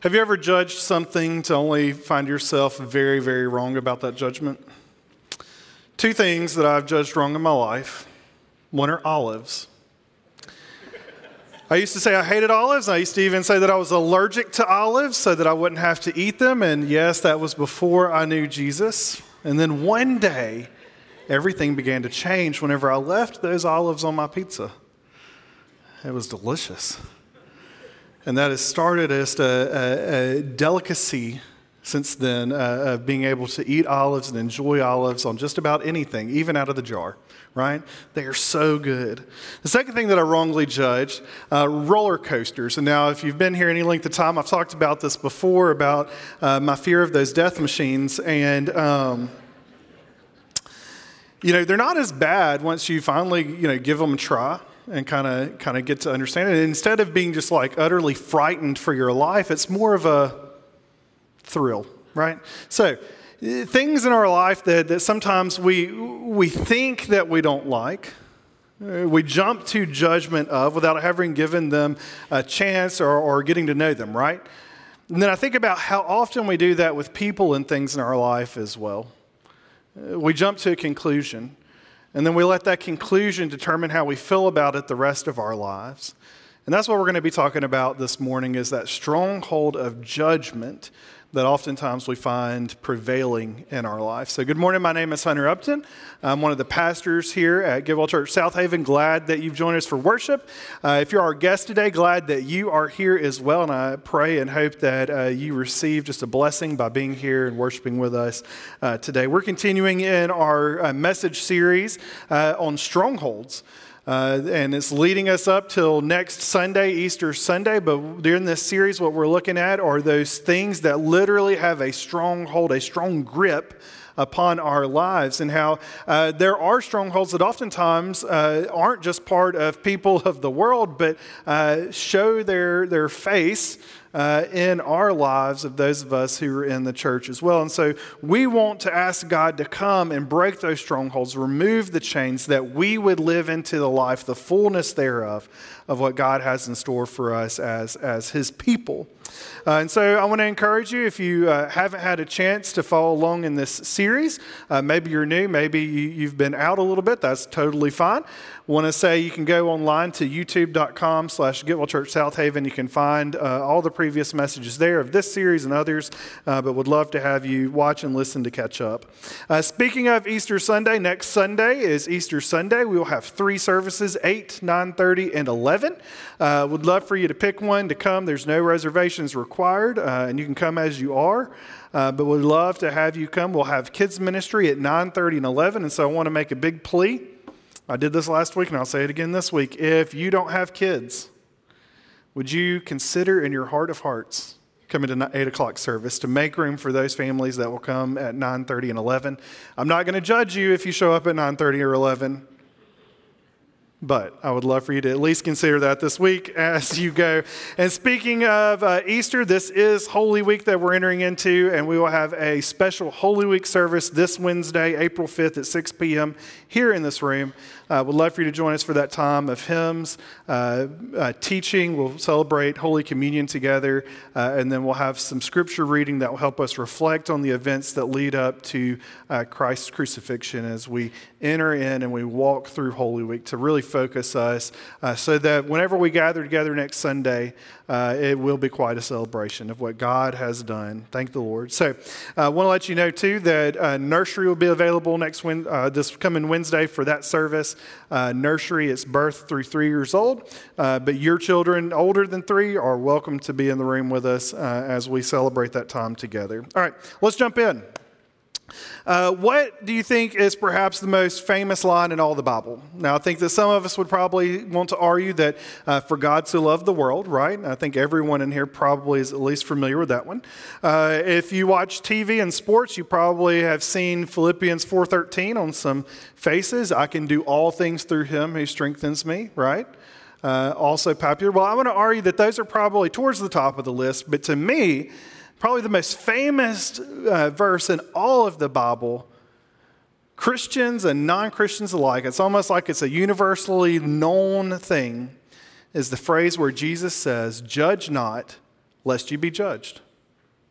Have you ever judged something to only find yourself very, very wrong about that judgment? Two things that I've judged wrong in my life one are olives. I used to say I hated olives. I used to even say that I was allergic to olives so that I wouldn't have to eat them. And yes, that was before I knew Jesus. And then one day, everything began to change whenever I left those olives on my pizza. It was delicious. And that has started as a, a, a delicacy since then uh, of being able to eat olives and enjoy olives on just about anything, even out of the jar, right? They are so good. The second thing that I wrongly judged uh, roller coasters. And now, if you've been here any length of time, I've talked about this before about uh, my fear of those death machines. And, um, you know, they're not as bad once you finally, you know, give them a try and kind of kind of get to understand it. instead of being just like utterly frightened for your life, it's more of a thrill, right? So things in our life that, that sometimes we we think that we don't like. Uh, we jump to judgment of without having given them a chance or, or getting to know them, right? And then I think about how often we do that with people and things in our life as well. Uh, we jump to a conclusion. And then we let that conclusion determine how we feel about it the rest of our lives. And that's what we're going to be talking about this morning is that stronghold of judgment that oftentimes we find prevailing in our life. So, good morning. My name is Hunter Upton. I'm one of the pastors here at Getwell Church Southaven. Glad that you've joined us for worship. Uh, if you're our guest today, glad that you are here as well. And I pray and hope that uh, you receive just a blessing by being here and worshiping with us uh, today. We're continuing in our uh, message series uh, on strongholds. Uh, and it's leading us up till next Sunday, Easter Sunday. But during this series, what we're looking at are those things that literally have a stronghold, a strong grip upon our lives, and how uh, there are strongholds that oftentimes uh, aren't just part of people of the world, but uh, show their, their face uh, in our lives of those of us who are in the church as well. And so we want to ask God to come and break those strongholds, remove the chains, that we would live into the life, the fullness thereof, of what God has in store for us as, as His people. Uh, and so I want to encourage you if you uh, haven't had a chance to follow along in this series, uh, maybe you're new, maybe you, have been out a little bit, that's totally fine. Want to say you can go online to youtube.com slash Getwell Church Southaven. You can find uh, all the previous messages there of this series and others, uh, but would love to have you watch and listen to catch up. Uh, speaking of Easter Sunday, next Sunday is Easter Sunday. We will have three services, 8, 9.30, and 11. Uh, would love for you to pick one to come. There's no reservations required, uh, and you can come as you are. Uh, but we'd love to have you come. We'll have kids ministry at 9:30 and 11, and so I want to make a big plea I did this last week and I'll say it again this week. If you don't have kids, would you consider in your heart of hearts coming to 8 o'clock service to make room for those families that will come at 9.30 and 11 i'm not going to judge you if you show up at 9.30 or 11 but I would love for you to at least consider that this week as you go. And speaking of uh, Easter, this is Holy Week that we're entering into, and we will have a special Holy Week service this Wednesday, April 5th at 6 p.m. here in this room. Uh, would love for you to join us for that time of hymns, uh, uh, teaching. We'll celebrate Holy Communion together, uh, and then we'll have some scripture reading that will help us reflect on the events that lead up to uh, Christ's crucifixion as we enter in and we walk through Holy Week to really focus us uh, so that whenever we gather together next Sunday, uh, it will be quite a celebration of what God has done. Thank the Lord. So, I uh, want to let you know too that nursery will be available next win- this coming Wednesday for that service. Nursery is birth through three years old, but your children older than three are welcome to be in the room with us as we celebrate that time together. All right, let's jump in. Uh, what do you think is perhaps the most famous line in all the Bible? Now, I think that some of us would probably want to argue that uh, for God to love the world, right? I think everyone in here probably is at least familiar with that one. Uh, if you watch TV and sports, you probably have seen Philippians 4.13 on some faces. I can do all things through him who strengthens me, right? Uh, also popular. Well, I want to argue that those are probably towards the top of the list, but to me, probably the most famous uh, verse in all of the Bible, Christians and non Christians alike, it's almost like it's a universally known thing, is the phrase where Jesus says, Judge not, lest you be judged.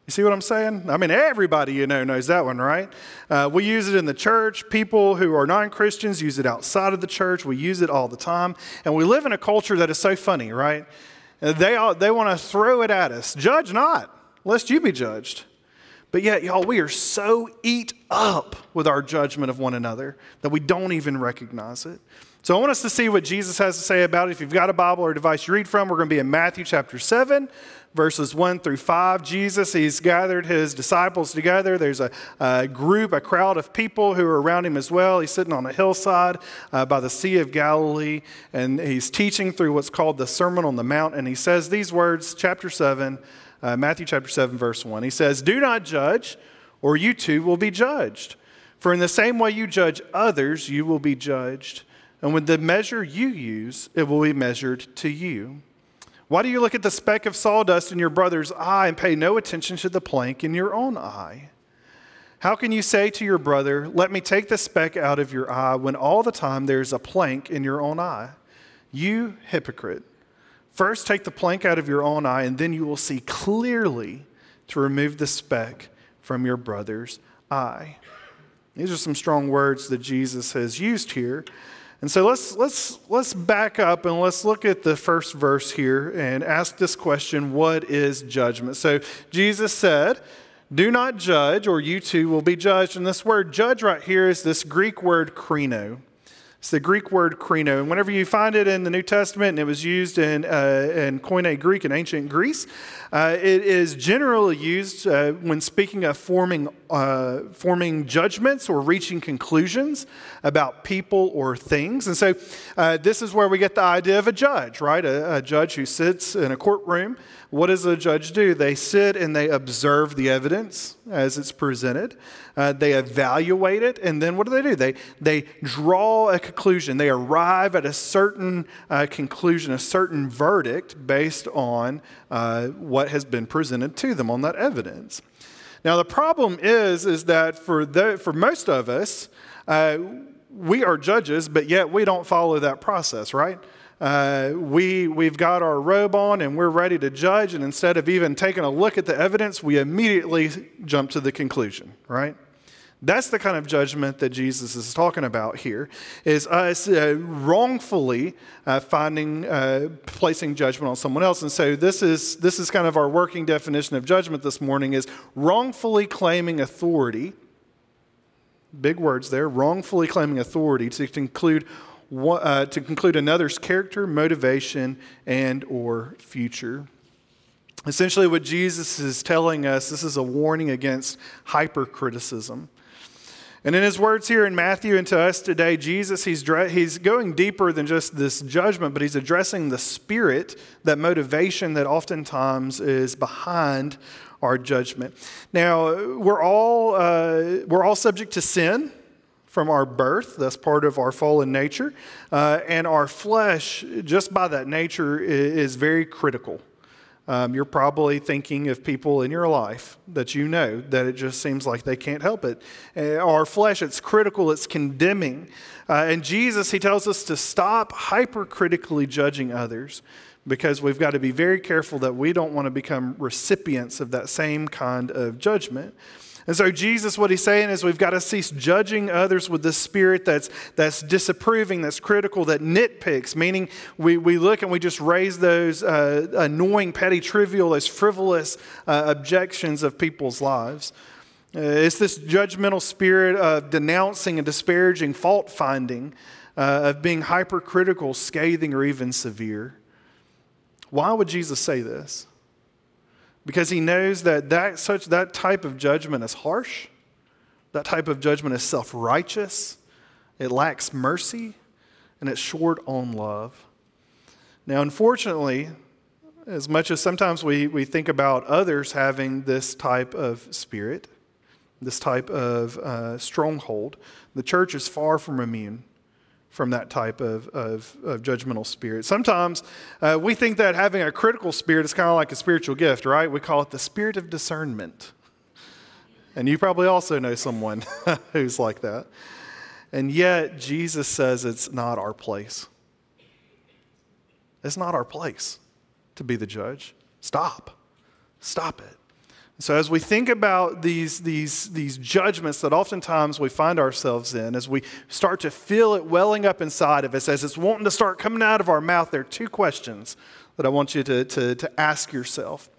You see what I'm saying? I mean, everybody you know knows that one, right? Uh, we use it in the church. People who are non Christians use it outside of the church. We use it all the time. And we live in a culture that is so funny, right? Uh, they, all, they want to throw it at us. Judge not, lest you be judged. But yet, y'all, we are so eat up with our judgment of one another that we don't even recognize it. So I want us to see what Jesus has to say about it. If you've got a Bible or a device you read from, we're going to be in Matthew chapter 7, verses 1 through 5. Jesus, he's gathered his disciples together. There's a, a group, a crowd of people who are around him as well. He's sitting on a hillside uh, by the Sea of Galilee, and he's teaching through what's called the Sermon on the Mount. And he says these words, chapter 7, uh, Matthew chapter 7, verse 1. He says, Do not judge, or you too will be judged. For in the same way you judge others, you will be judged. And with the measure you use, it will be measured to you. Why do you look at the speck of sawdust in your brother's eye and pay no attention to the plank in your own eye? How can you say to your brother, Let me take the speck out of your eye, when all the time there's a plank in your own eye? You hypocrite. First take the plank out of your own eye, and then you will see clearly to remove the speck from your brother's eye. These are some strong words that Jesus has used here. And so let's, let's, let's back up and let's look at the first verse here and ask this question what is judgment? So Jesus said, Do not judge, or you too will be judged. And this word judge right here is this Greek word krino. It's the Greek word krino. And whenever you find it in the New Testament, and it was used in, uh, in Koine Greek in ancient Greece, uh, it is generally used uh, when speaking of forming, uh, forming judgments or reaching conclusions about people or things. And so uh, this is where we get the idea of a judge, right? A, a judge who sits in a courtroom. What does a judge do? They sit and they observe the evidence as it's presented. Uh, they evaluate it, and then what do they do? They, they draw a conclusion. They arrive at a certain uh, conclusion, a certain verdict based on uh, what has been presented to them on that evidence. Now, the problem is, is that for, the, for most of us, uh, we are judges, but yet we don't follow that process, right? Uh, we, we've got our robe on and we're ready to judge, and instead of even taking a look at the evidence, we immediately jump to the conclusion, right? That's the kind of judgment that Jesus is talking about here, is us uh, wrongfully uh, finding, uh, placing judgment on someone else. And so this is, this is kind of our working definition of judgment this morning is wrongfully claiming authority, big words there, wrongfully claiming authority to conclude, uh, to conclude another's character, motivation, and or future. Essentially, what Jesus is telling us, this is a warning against hypercriticism. And in his words here in Matthew and to us today, Jesus, he's, he's going deeper than just this judgment, but he's addressing the spirit, that motivation that oftentimes is behind our judgment. Now, we're all, uh, we're all subject to sin from our birth. That's part of our fallen nature. Uh, and our flesh, just by that nature, is very critical. Um, you're probably thinking of people in your life that you know that it just seems like they can't help it. Uh, our flesh, it's critical, it's condemning. Uh, and Jesus, he tells us to stop hypercritically judging others because we've got to be very careful that we don't want to become recipients of that same kind of judgment. And so, Jesus, what he's saying is we've got to cease judging others with this spirit that's, that's disapproving, that's critical, that nitpicks, meaning we, we look and we just raise those uh, annoying, petty, trivial, those frivolous uh, objections of people's lives. Uh, it's this judgmental spirit of denouncing and disparaging, fault finding, uh, of being hypercritical, scathing, or even severe. Why would Jesus say this? Because he knows that that, such, that type of judgment is harsh, that type of judgment is self righteous, it lacks mercy, and it's short on love. Now, unfortunately, as much as sometimes we, we think about others having this type of spirit, this type of uh, stronghold, the church is far from immune from that type of, of, of judgmental spirit. Sometimes uh, we think that having a critical spirit is kind of like a spiritual gift, right? We call it the spirit of discernment. And you probably also know someone who's like that. And yet, Jesus says it's not our place. It's not our place to be the judge. Stop. Stop it. So, as we think about these, these, these judgments that oftentimes we find ourselves in, as we start to feel it welling up inside of us, as it's wanting to start coming out of our mouth, there are two questions that I want you to, to, to ask yourself.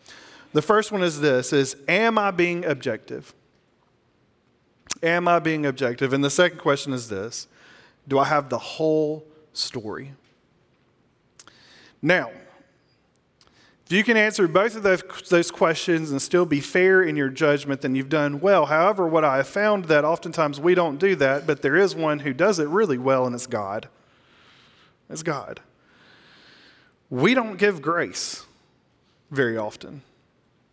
The first one is this is am I being objective? Am I being objective? And the second question is this Do I have the whole story? Now, if you can answer both of those, those questions and still be fair in your judgment, then you've done well. However, what I have found that oftentimes we don't do that, but there is one who does it really well, and it's God. It's God. We don't give grace very often.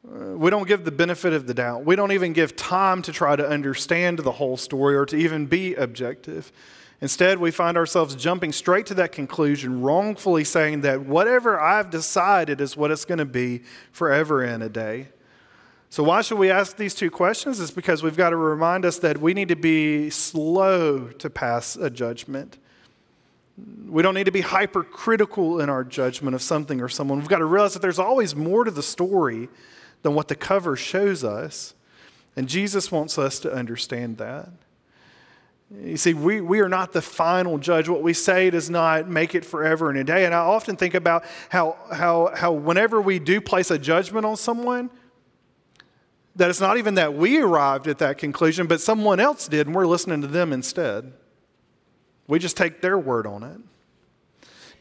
Uh, we don't give the benefit of the doubt. We don't even give time to try to understand the whole story or to even be objective. Instead, we find ourselves jumping straight to that conclusion, wrongfully saying that whatever I've decided is what it's going to be forever and a day. So, why should we ask these two questions? It's because we've got to remind us that we need to be slow to pass a judgment. We don't need to be hypercritical in our judgment of something or someone. We've got to realize that there's always more to the story than what the cover shows us. And Jesus wants us to understand that. You see, we, we are not the final judge. What we say does not make it forever and a day. And I often think about how, how, how whenever we do place a judgment on someone, that it's not even that we arrived at that conclusion, but someone else did, and we're listening to them instead. We just take their word on it.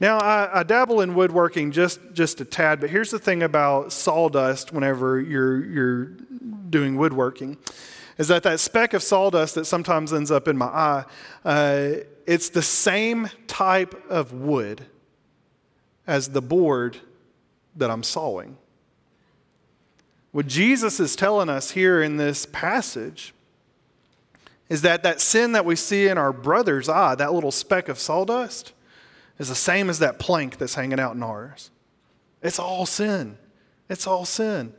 Now, I, I, dabble in woodworking just, just a tad, but here's the thing about sawdust whenever you're, you're doing woodworking is that that speck of sawdust that sometimes ends up in my eye, uh, it's the same type of wood as the board that I'm sawing. What Jesus is telling us here in this passage is that that sin that we see in our brother's eye, that little speck of sawdust, is the same as that plank that's hanging out in ours. It's all sin. It's all sin.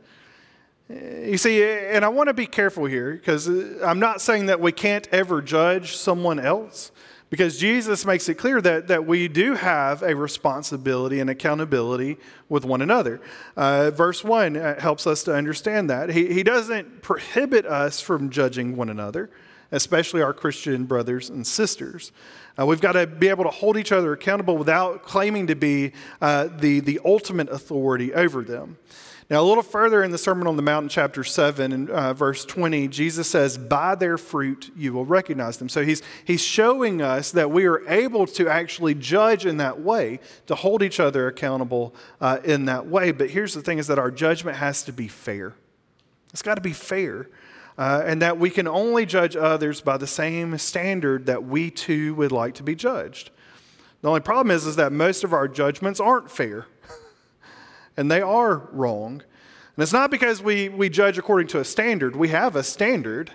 You see, and I want to be careful here because I'm not saying that we can't ever judge someone else because Jesus makes it clear that, that we do have a responsibility and accountability with one another. Uh, verse 1 uh, helps us to understand that. He, he doesn't prohibit us from judging one another, especially our Christian brothers and sisters. Uh, we've got to be able to hold each other accountable without claiming to be uh, the, the ultimate authority over them. Now, a little further in the Sermon on the Mount, chapter 7, and uh, verse 20, Jesus says, By their fruit you will recognize them. So he's, he's showing us that we are able to actually judge in that way, to hold each other accountable uh, in that way. But here's the thing is that our judgment has to be fair. It's got to be fair. Uh, and that we can only judge others by the same standard that we too would like to be judged. The only problem is, is that most of our judgments aren't fair and they are wrong. And it's not because we, we judge according to a standard, we have a standard,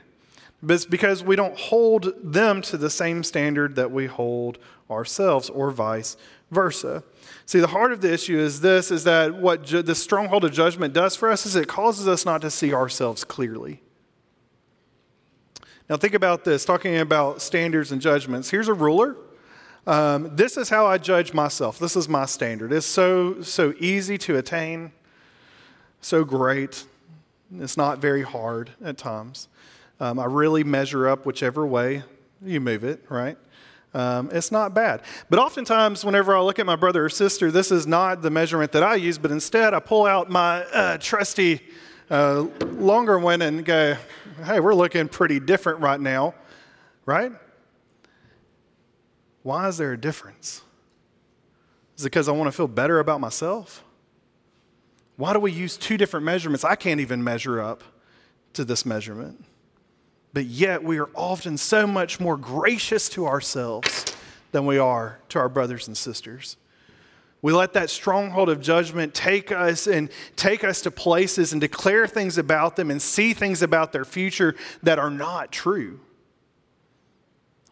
but it's because we don't hold them to the same standard that we hold ourselves, or vice versa. See, the heart of the issue is this is that what ju- the stronghold of judgment does for us is it causes us not to see ourselves clearly. Now, think about this talking about standards and judgments. Here's a ruler um, this is how I judge myself. This is my standard. It's so, so easy to attain, so great. It's not very hard at times. Um, I really measure up whichever way you move it, right? Um, it's not bad. But oftentimes, whenever I look at my brother or sister, this is not the measurement that I use, but instead I pull out my uh, trusty uh, longer one and go, hey, we're looking pretty different right now, right? Why is there a difference? Is it because I want to feel better about myself? Why do we use two different measurements? I can't even measure up to this measurement. But yet, we are often so much more gracious to ourselves than we are to our brothers and sisters. We let that stronghold of judgment take us and take us to places and declare things about them and see things about their future that are not true.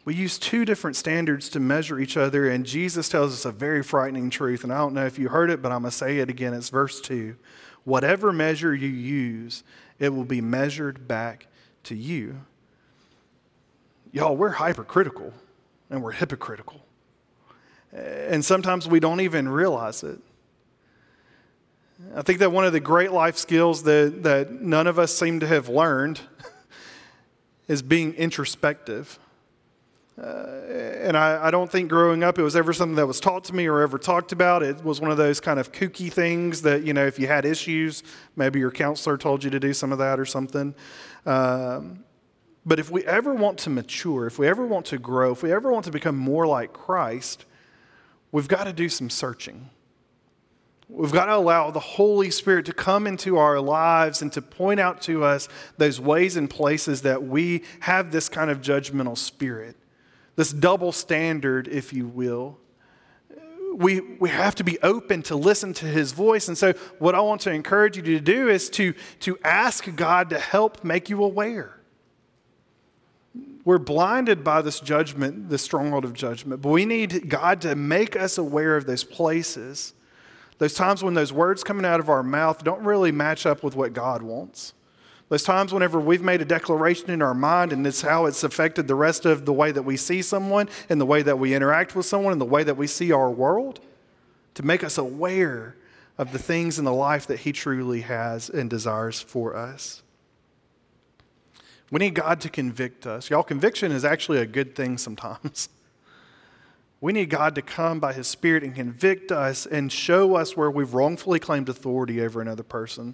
We use two different standards to measure each other, and Jesus tells us a very frightening truth. And I don't know if you heard it, but I'm going to say it again. It's verse 2. Whatever measure you use, it will be measured back to you. Y'all, we're hypercritical and we're hypocritical. And sometimes we don't even realize it. I think that one of the great life skills that, that none of us seem to have learned is being introspective. Uh, and I, I, don't think growing up it was ever something that was taught to me or ever talked about. It was one of those kind of kooky things that, you know, if you had issues, maybe your counselor told you to do some of that or something. Um, but if we ever want to mature, if we ever want to grow, if we ever want to become more like Christ, we've got to do some searching. We've got to allow the Holy Spirit to come into our lives and to point out to us those ways and places that we have this kind of judgmental spirit, this double standard, if you will. We, we have to be open to listen to his voice. And so, what I want to encourage you to do is to, to ask God to help make you aware. We're blinded by this judgment, this stronghold of judgment, but we need God to make us aware of those places those times when those words coming out of our mouth don't really match up with what God wants. Those times whenever we've made a declaration in our mind and it's how it's affected the rest of the way that we see someone and the way that we interact with someone and the way that we see our world to make us aware of the things in the life that He truly has and desires for us. We need God to convict us. Y'all, conviction is actually a good thing sometimes. We need God to come by His Spirit and convict us and show us where we've wrongfully claimed authority over another person.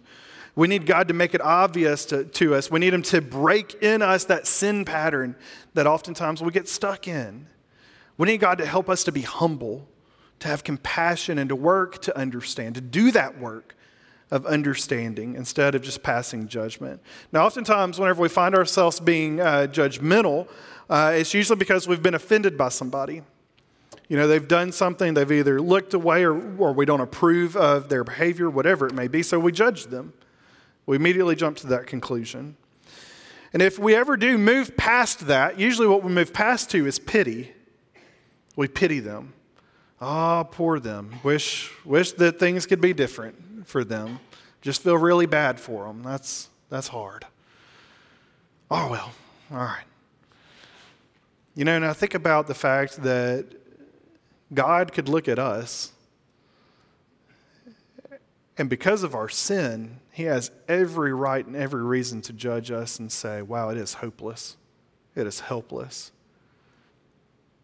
We need God to make it obvious to, to us. We need Him to break in us that sin pattern that oftentimes we get stuck in. We need God to help us to be humble, to have compassion, and to work to understand, to do that work of understanding instead of just passing judgment. Now, oftentimes, whenever we find ourselves being uh, judgmental, uh, it's usually because we've been offended by somebody. You know, they've done something, they've either looked away or, or we don't approve of their behavior, whatever it may be, so we judge them. We immediately jump to that conclusion. And if we ever do move past that, usually what we move past to is pity. We pity them. Ah, oh, poor them. Wish, wish that things could be different for them. Just feel really bad for them. That's, that's hard. Oh, well, all right. You know, now think about the fact that God could look at us, and because of our sin, He has every right and every reason to judge us and say, wow, it is hopeless. It is helpless.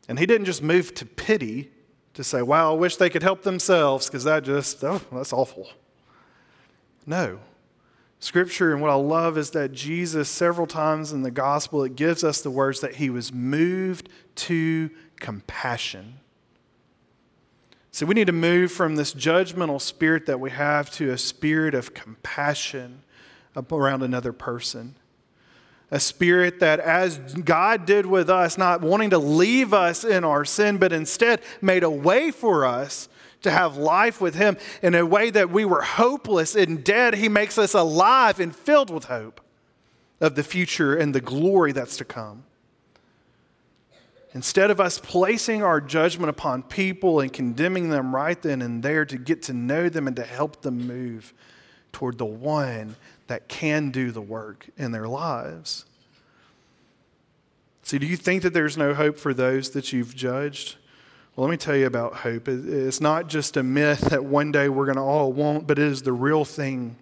And He didn't just move to pity to say, wow, I wish they could help themselves because that just, oh, that's awful. No. Scripture, and what I love is that Jesus, several times in the gospel, it gives us the words that he was moved to compassion. So we need to move from this judgmental spirit that we have to a spirit of compassion around another person. A spirit that, as God did with us, not wanting to leave us in our sin, but instead made a way for us to have life with Him in a way that we were hopeless and dead. He makes us alive and filled with hope of the future and the glory that's to come. Instead of us placing our judgment upon people and condemning them right then and there to get to know them and to help them move toward the one that can do the work in their lives. See, do you think that there's no hope for those that you've judged? Well, let me tell you about hope. It's not just a myth that one day we're going to all want, but it is the real thing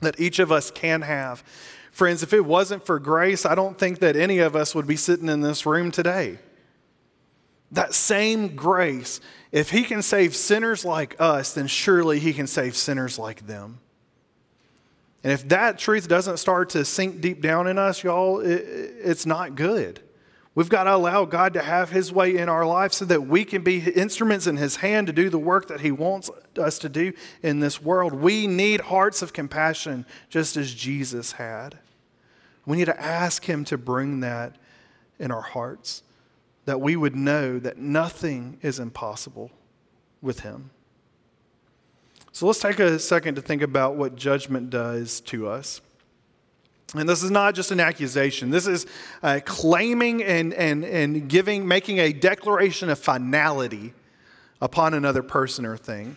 that each of us can have. Friends, if it wasn't for grace, I don't think that any of us would be sitting in this room today. That same grace, if he can save sinners like us, then surely he can save sinners like them. And if that truth doesn't start to sink deep down in us, y'all, it, it's not good. We've got to allow God to have his way in our life so that we can be instruments in his hand to do the work that he wants us to do in this world. We need hearts of compassion just as Jesus had. We need to ask him to bring that in our hearts that we would know that nothing is impossible with Him. So let's take a second to think about what judgment does to us. And this is not just an accusation. This is uh, claiming and, and, and giving, making a declaration of finality upon another person or thing.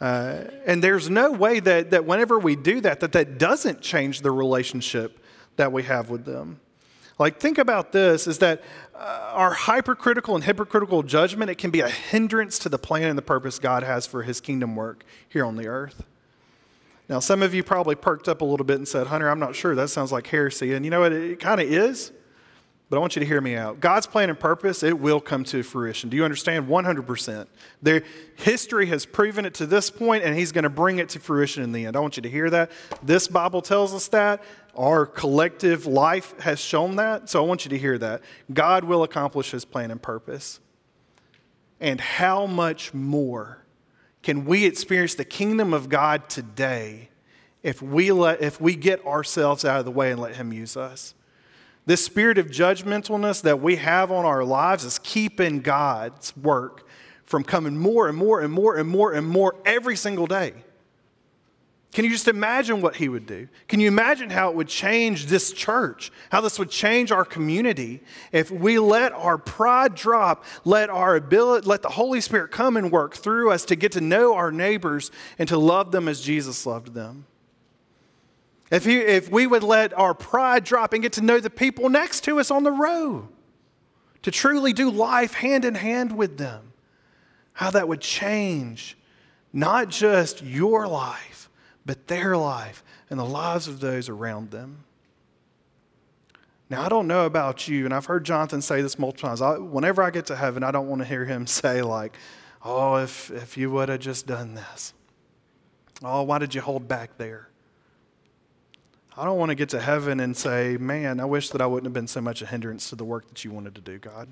Uh, and there's no way that, that whenever we do that, that that doesn't change the relationship that we have with them. Like, think about this is that Uh, our hypercritical and hypocritical judgment, it can be a hindrance to the plan and the purpose God has for his kingdom work here on the earth. Now, some of you probably perked up a little bit and said, Hunter, I'm not sure. That sounds like heresy. And you know what? It kind of is. But I want you to hear me out. God's plan and purpose, it will come to fruition. Do you understand? 100%. There, history has proven it to this point, and He's going to bring it to fruition in the end. I want you to hear that. This Bible tells us that. Our collective life has shown that. So I want you to hear that. God will accomplish His plan and purpose. And how much more can we experience the kingdom of God today if we, let, if we get ourselves out of the way and let Him use us? This spirit of judgmentalness that we have on our lives is keeping God's work from coming more and more and more and more and more every single day. Can you just imagine what he would do? Can you imagine how it would change this church? How this would change our community if we let our pride drop, let our ability, let the Holy Spirit come and work through us to get to know our neighbors and to love them as Jesus loved them? If, he, if we would let our pride drop and get to know the people next to us on the road, to truly do life hand in hand with them, how that would change not just your life, but their life and the lives of those around them. Now, I don't know about you, and I've heard Jonathan say this multiple times. I, whenever I get to heaven, I don't want to hear him say, like, oh, if, if you would have just done this. Oh, why did you hold back there? I don't want to get to heaven and say, man, I wish that I wouldn't have been so much a hindrance to the work that you wanted to do, God.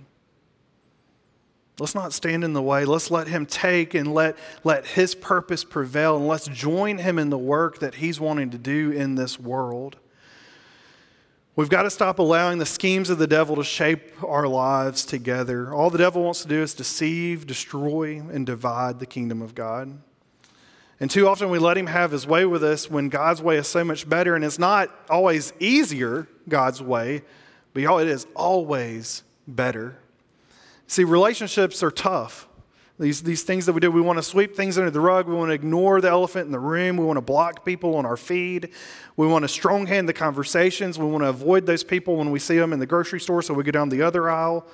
Let's not stand in the way. Let's let Him take and let, let His purpose prevail, and let's join Him in the work that He's wanting to do in this world. We've got to stop allowing the schemes of the devil to shape our lives together. All the devil wants to do is deceive, destroy, and divide the kingdom of God. And too often we let him have his way with us when God's way is so much better. And it's not always easier, God's way, but y'all, it is always better. See, relationships are tough. These, these things that we do, we want to sweep things under the rug. We want to ignore the elephant in the room. We want to block people on our feed. We want to strong hand the conversations. We want to avoid those people when we see them in the grocery store so we go down the other aisle,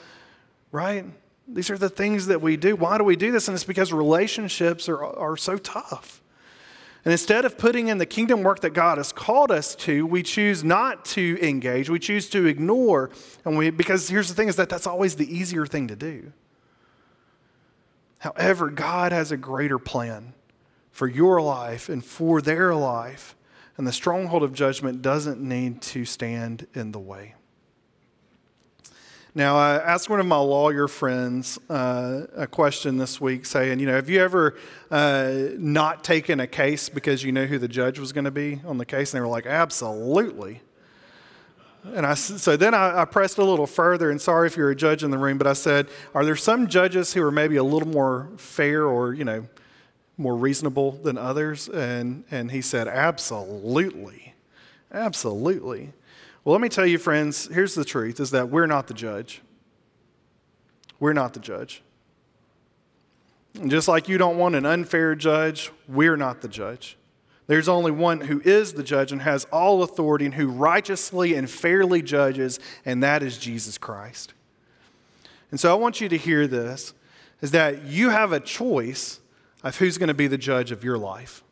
right? These are the things that we do. Why do we do this? And it's because relationships are, are so tough. And instead of putting in the kingdom work that God has called us to, we choose not to engage. We choose to ignore. And we, because here's the thing is that that's always the easier thing to do. However, God has a greater plan for your life and for their life. And the stronghold of judgment doesn't need to stand in the way. Now, I asked one of my lawyer friends uh, a question this week saying, you know, have you ever uh, not taken a case because you know who the judge was going to be on the case? And they were like, absolutely. And I, so then I, I, pressed a little further, and sorry if you're a judge in the room, but I said, are there some judges who are maybe a little more fair or, you know, more reasonable than others? And, and he said, absolutely. Absolutely. Well, let me tell you, friends, here's the truth is that we're not the judge. We're not the judge. And just like you don't want an unfair judge, we're not the judge. There's only one who is the judge and has all authority and who righteously and fairly judges, and that is Jesus Christ. And so I want you to hear this is that you have a choice of who's going to be the judge of your life.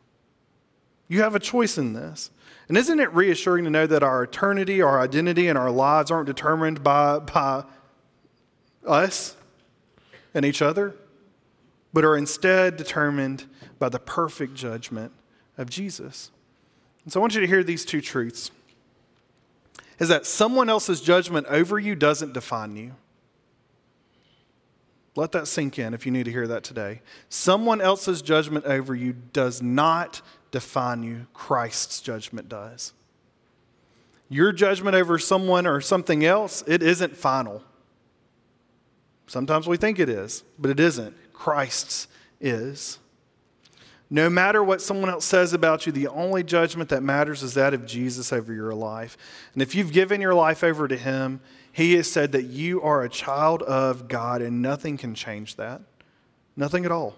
You have a choice in this. And isn't it reassuring to know that our eternity, our identity, and our lives aren't determined by, by us and each other, but are instead determined by the perfect judgment of Jesus? And so I want you to hear these two truths is that someone else's judgment over you doesn't define you. Let that sink in if you need to hear that today. Someone else's judgment over you does not define you, Christ's judgment does. Your judgment over someone or something else, it isn't final. Sometimes we think it is, but it isn't. Christ's is. No matter what someone else says about you, the only judgment that matters is that of Jesus over your life. And if you've given your life over to Him, He has said that you are a child of God, and nothing can change that. Nothing at all.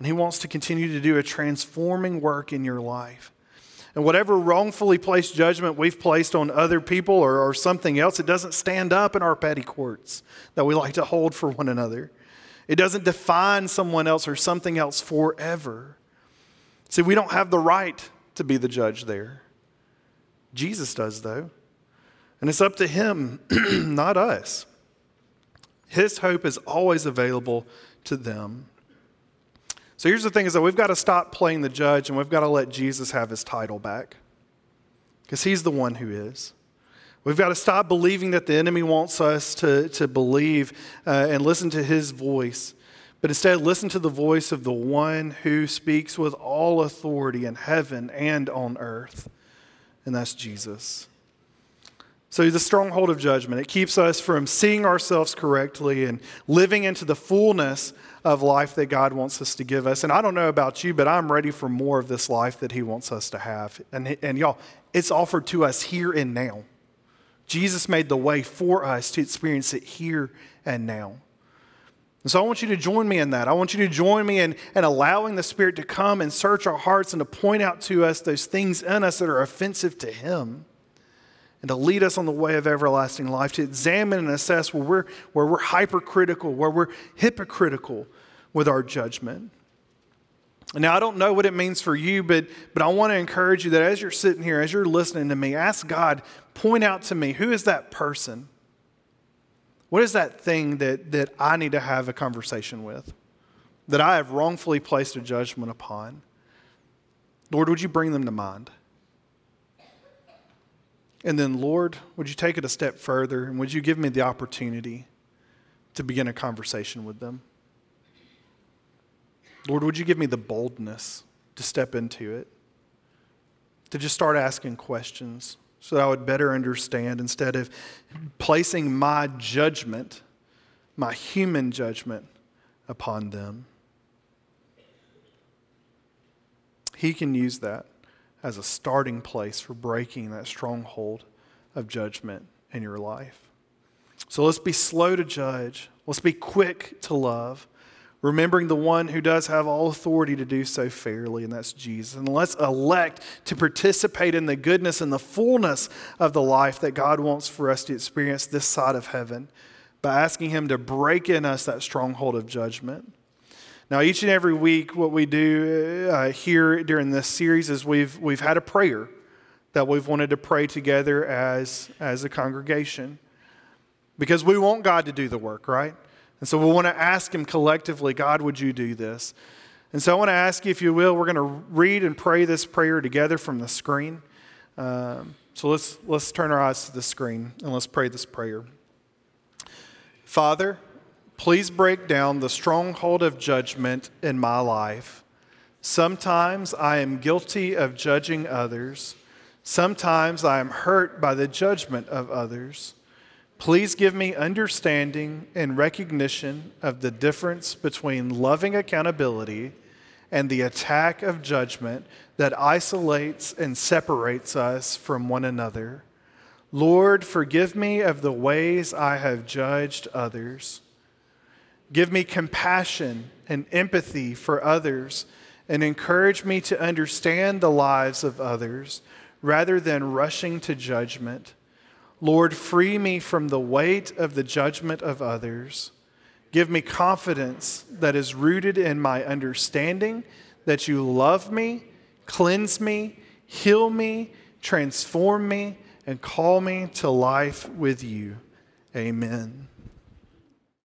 And He wants to continue to do a transforming work in your life. And whatever wrongfully placed judgment we've placed on other people or, or, something else, it doesn't stand up in our petty courts that we like to hold for one another. It doesn't define someone else or something else forever. See, we don't have the right to be the judge there. Jesus does, though. And it's up to him, not us. His hope is always available to them. So here's the thing is that we've got to stop playing the judge and we've got to let Jesus have his title back. Because he's the one who is. We've got to stop believing that the enemy wants us to, to believe uh, and listen to his voice, but instead listen to the voice of the one who speaks with all authority in heaven and on earth, and that's Jesus. So, he's the stronghold of judgment, it keeps us from seeing ourselves correctly and living into the fullness of life that God wants us to give us. And I don't know about you, but I'm ready for more of this life that He wants us to have. And, and y'all, it's offered to us here and now. Jesus made the way for us to experience it here and now. And so I want you to join me in that. I want you to join me in, in allowing the Spirit to come and search our hearts and to point out to us those things in us that are offensive to Him and to lead us on the way of everlasting life, to examine and assess where we're, where we're hypercritical, where we're hypocritical with our judgment. Now, I don't know what it means for you, but, but I want to encourage you that as you're sitting here, as you're listening to me, ask God, point out to me, who is that person? What is that thing that, that I need to have a conversation with, that I have wrongfully placed a judgment upon? Lord, would you bring them to mind? And then, Lord, would you take it a step further and would you give me the opportunity to begin a conversation with them? Lord, would you give me the boldness to step into it, to just start asking questions so that I would better understand instead of placing my judgment, my human judgment, upon them? He can use that as a starting place for breaking that stronghold of judgment in your life. So let's be slow to judge. Let's be quick to love, remembering the one who does have all authority to do so fairly, and that's Jesus. And let's elect to participate in the goodness and the fullness of the life that God wants for us to experience this side of heaven by asking Him to break in us that stronghold of judgment. Now, each and every week, what we do uh, here during this series is we've, we've had a prayer that we've wanted to pray together as, as a congregation because we want God to do the work, right? And so we want to ask Him collectively, God, would you do this? And so I want to ask you, if you will, we're going to read and pray this prayer together from the screen. Um, so let's, let's turn our eyes to the screen and let's pray this prayer. Father, Please break down the stronghold of judgment in my life. Sometimes I am guilty of judging others. Sometimes I am hurt by the judgment of others. Please give me understanding and recognition of the difference between loving accountability and the attack of judgment that isolates and separates us from one another. Lord, forgive me of the ways I have judged others. Give me compassion and empathy for others and encourage me to understand the lives of others rather than rushing to judgment. Lord, free me from the weight of the judgment of others. Give me confidence that is rooted in my understanding that you love me, cleanse me, heal me, transform me, and call me to life with you. Amen.